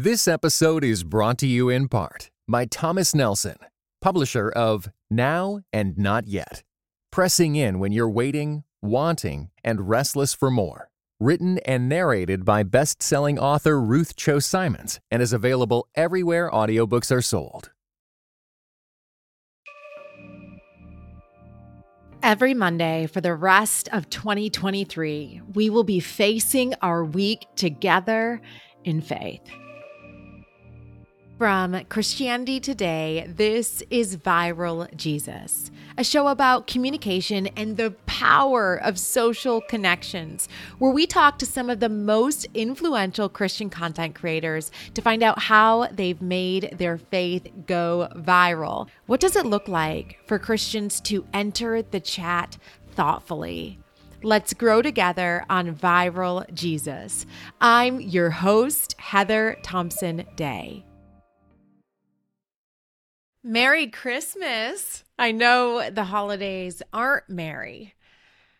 This episode is brought to you in part by Thomas Nelson, publisher of Now and Not Yet. Pressing in when you're waiting, wanting, and restless for more. Written and narrated by best selling author Ruth Chou Simons and is available everywhere audiobooks are sold. Every Monday for the rest of 2023, we will be facing our week together in faith. From Christianity Today, this is Viral Jesus, a show about communication and the power of social connections, where we talk to some of the most influential Christian content creators to find out how they've made their faith go viral. What does it look like for Christians to enter the chat thoughtfully? Let's grow together on Viral Jesus. I'm your host, Heather Thompson Day. Merry Christmas. I know the holidays aren't merry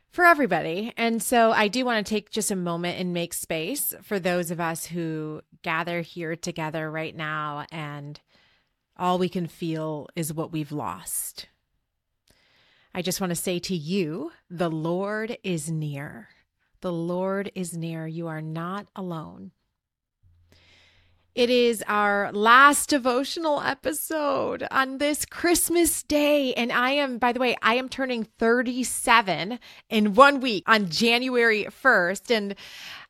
for everybody. And so I do want to take just a moment and make space for those of us who gather here together right now and all we can feel is what we've lost. I just want to say to you, the Lord is near. The Lord is near. You are not alone. It is our last devotional episode on this Christmas day. And I am, by the way, I am turning 37 in one week on January 1st. And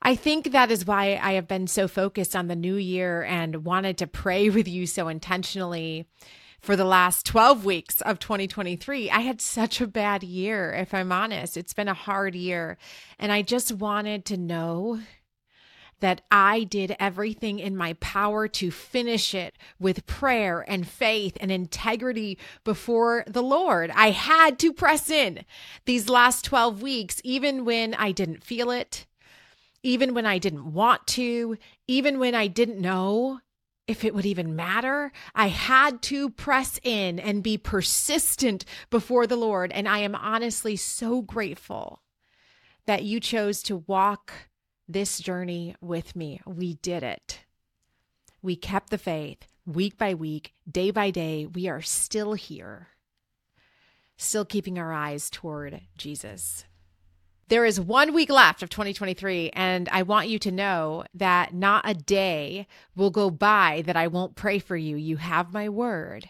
I think that is why I have been so focused on the new year and wanted to pray with you so intentionally for the last 12 weeks of 2023. I had such a bad year, if I'm honest. It's been a hard year. And I just wanted to know that I did everything in my power to finish it with prayer and faith and integrity before the Lord. I had to press in these last 12 weeks, even when I didn't feel it, even when I didn't want to, even when I didn't know if it would even matter. I had to press in and be persistent before the Lord. And I am honestly so grateful that you chose to walk this journey with me. We did it. We kept the faith week by week, day by day. We are still here, still keeping our eyes toward Jesus. There is one week left of 2023, and I want you to know that not a day will go by that I won't pray for you. You have my word.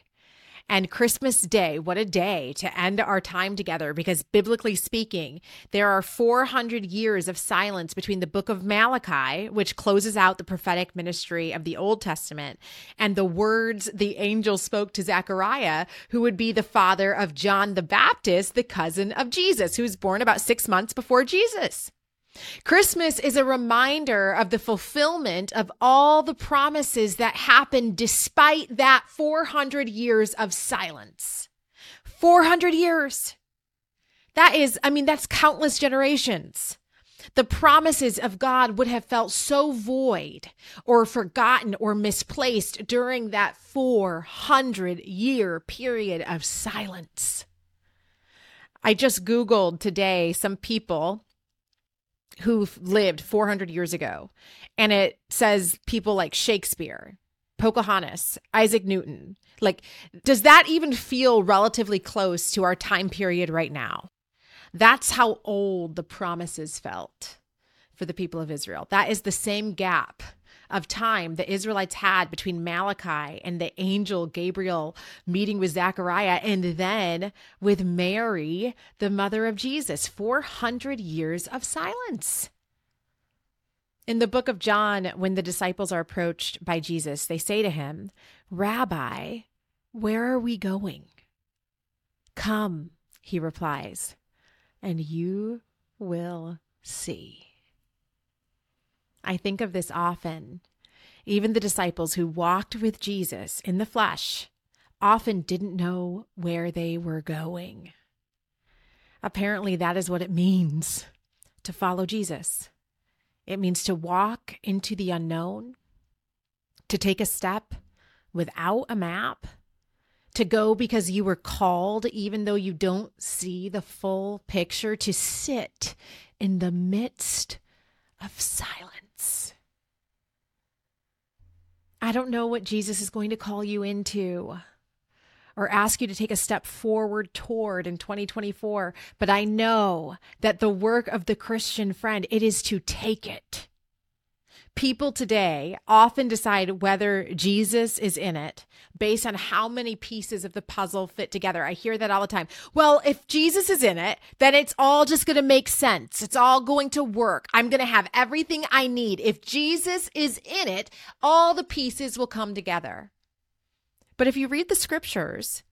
And Christmas Day, what a day to end our time together because biblically speaking, there are 400 years of silence between the book of Malachi, which closes out the prophetic ministry of the Old Testament, and the words the angel spoke to Zechariah, who would be the father of John the Baptist, the cousin of Jesus, who was born about six months before Jesus. Christmas is a reminder of the fulfillment of all the promises that happened despite that 400 years of silence. 400 years. That is, I mean, that's countless generations. The promises of God would have felt so void or forgotten or misplaced during that 400 year period of silence. I just Googled today some people who lived 400 years ago. And it says people like Shakespeare, Pocahontas, Isaac Newton. Like, does that even feel relatively close to our time period right now? That's how old the promises felt for the people of Israel. That is the same gap of time the Israelites had between Malachi and the angel Gabriel meeting with Zechariah and then with Mary, the mother of Jesus. 400 years of silence. In the book of John, when the disciples are approached by Jesus, they say to him, Rabbi, where are we going? Come, he replies, and you will see. I think of this often. Even the disciples who walked with Jesus in the flesh often didn't know where they were going. Apparently, that is what it means to follow Jesus. It means to walk into the unknown, to take a step without a map, to go because you were called, even though you don't see the full picture, to sit in the midst of silence. I don't know what Jesus is going to call you into or ask you to take a step forward toward in 2024, but I know that the work of the Christian friend, it is to take it. People today often decide whether Jesus is in it based on how many pieces of the puzzle fit together. I hear that all the time. Well, if Jesus is in it, then it's all just going to make sense. It's all going to work. I'm going to have everything I need. If Jesus is in it, all the pieces will come together. But if you read the scriptures,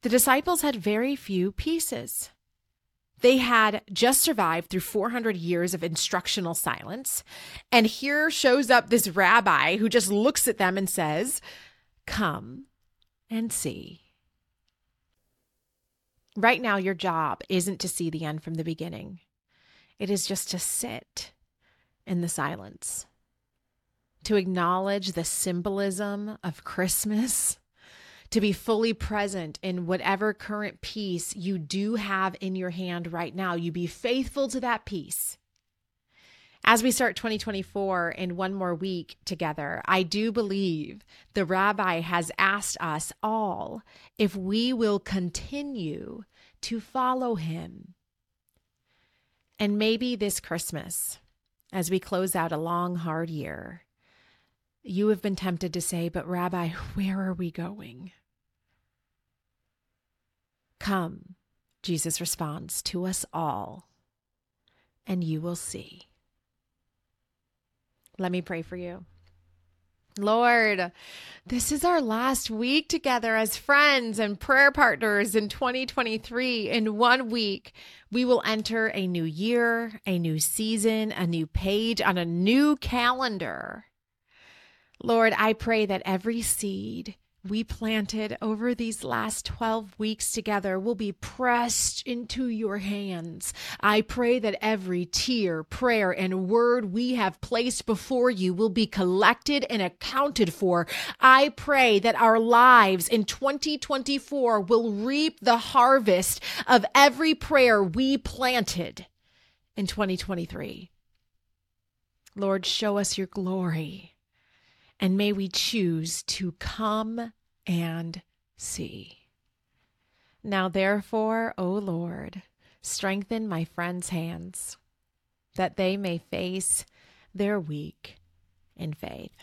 the disciples had very few pieces. They had just survived through 400 years of instructional silence. And here shows up this rabbi who just looks at them and says, Come and see. Right now, your job isn't to see the end from the beginning, it is just to sit in the silence, to acknowledge the symbolism of Christmas to be fully present in whatever current piece you do have in your hand right now. You be faithful to that piece. As we start 2024 in one more week together, I do believe the rabbi has asked us all if we will continue to follow him. And maybe this Christmas, as we close out a long, hard year, you have been tempted to say, But, Rabbi, where are we going? Come, Jesus responds to us all, and you will see. Let me pray for you. Lord, this is our last week together as friends and prayer partners in 2023. In one week, we will enter a new year, a new season, a new page on a new calendar. Lord, I pray that every seed we planted over these last 12 weeks together will be pressed into your hands. I pray that every tear, prayer, and word we have placed before you will be collected and accounted for. I pray that our lives in 2024 will reap the harvest of every prayer we planted in 2023. Lord, show us your glory and may we choose to come and see. Now, therefore, O Lord, strengthen my friends' hands, that they may face their week in faith.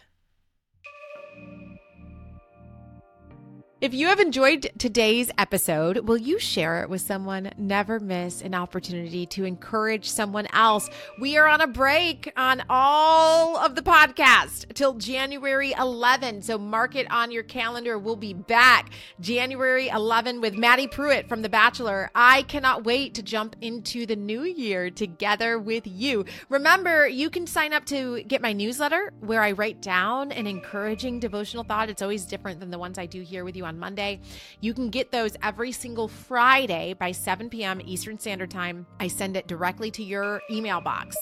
If you have enjoyed today's episode, will you share it with someone? Never miss an opportunity to encourage someone else. We are on a break on all of the podcast till January 11. So mark it on your calendar. We'll be back January 11 with Madi Prewett from The Bachelor. I cannot wait to jump into the new year together with you. Remember, you can sign up to get my newsletter where I write down an encouraging devotional thought. It's always different than the ones I do here with you on on Monday. You can get those every single Friday by 7 p.m. Eastern Standard Time. I send it directly to your email box.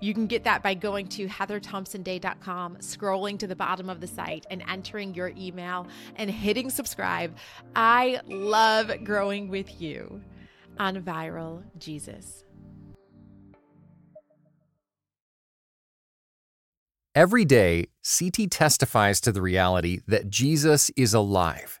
You can get that by going to heatherthompsonday.com, scrolling to the bottom of the site and entering your email and hitting subscribe. I love growing with you on Viral Jesus. Every day, CT testifies to the reality that Jesus is alive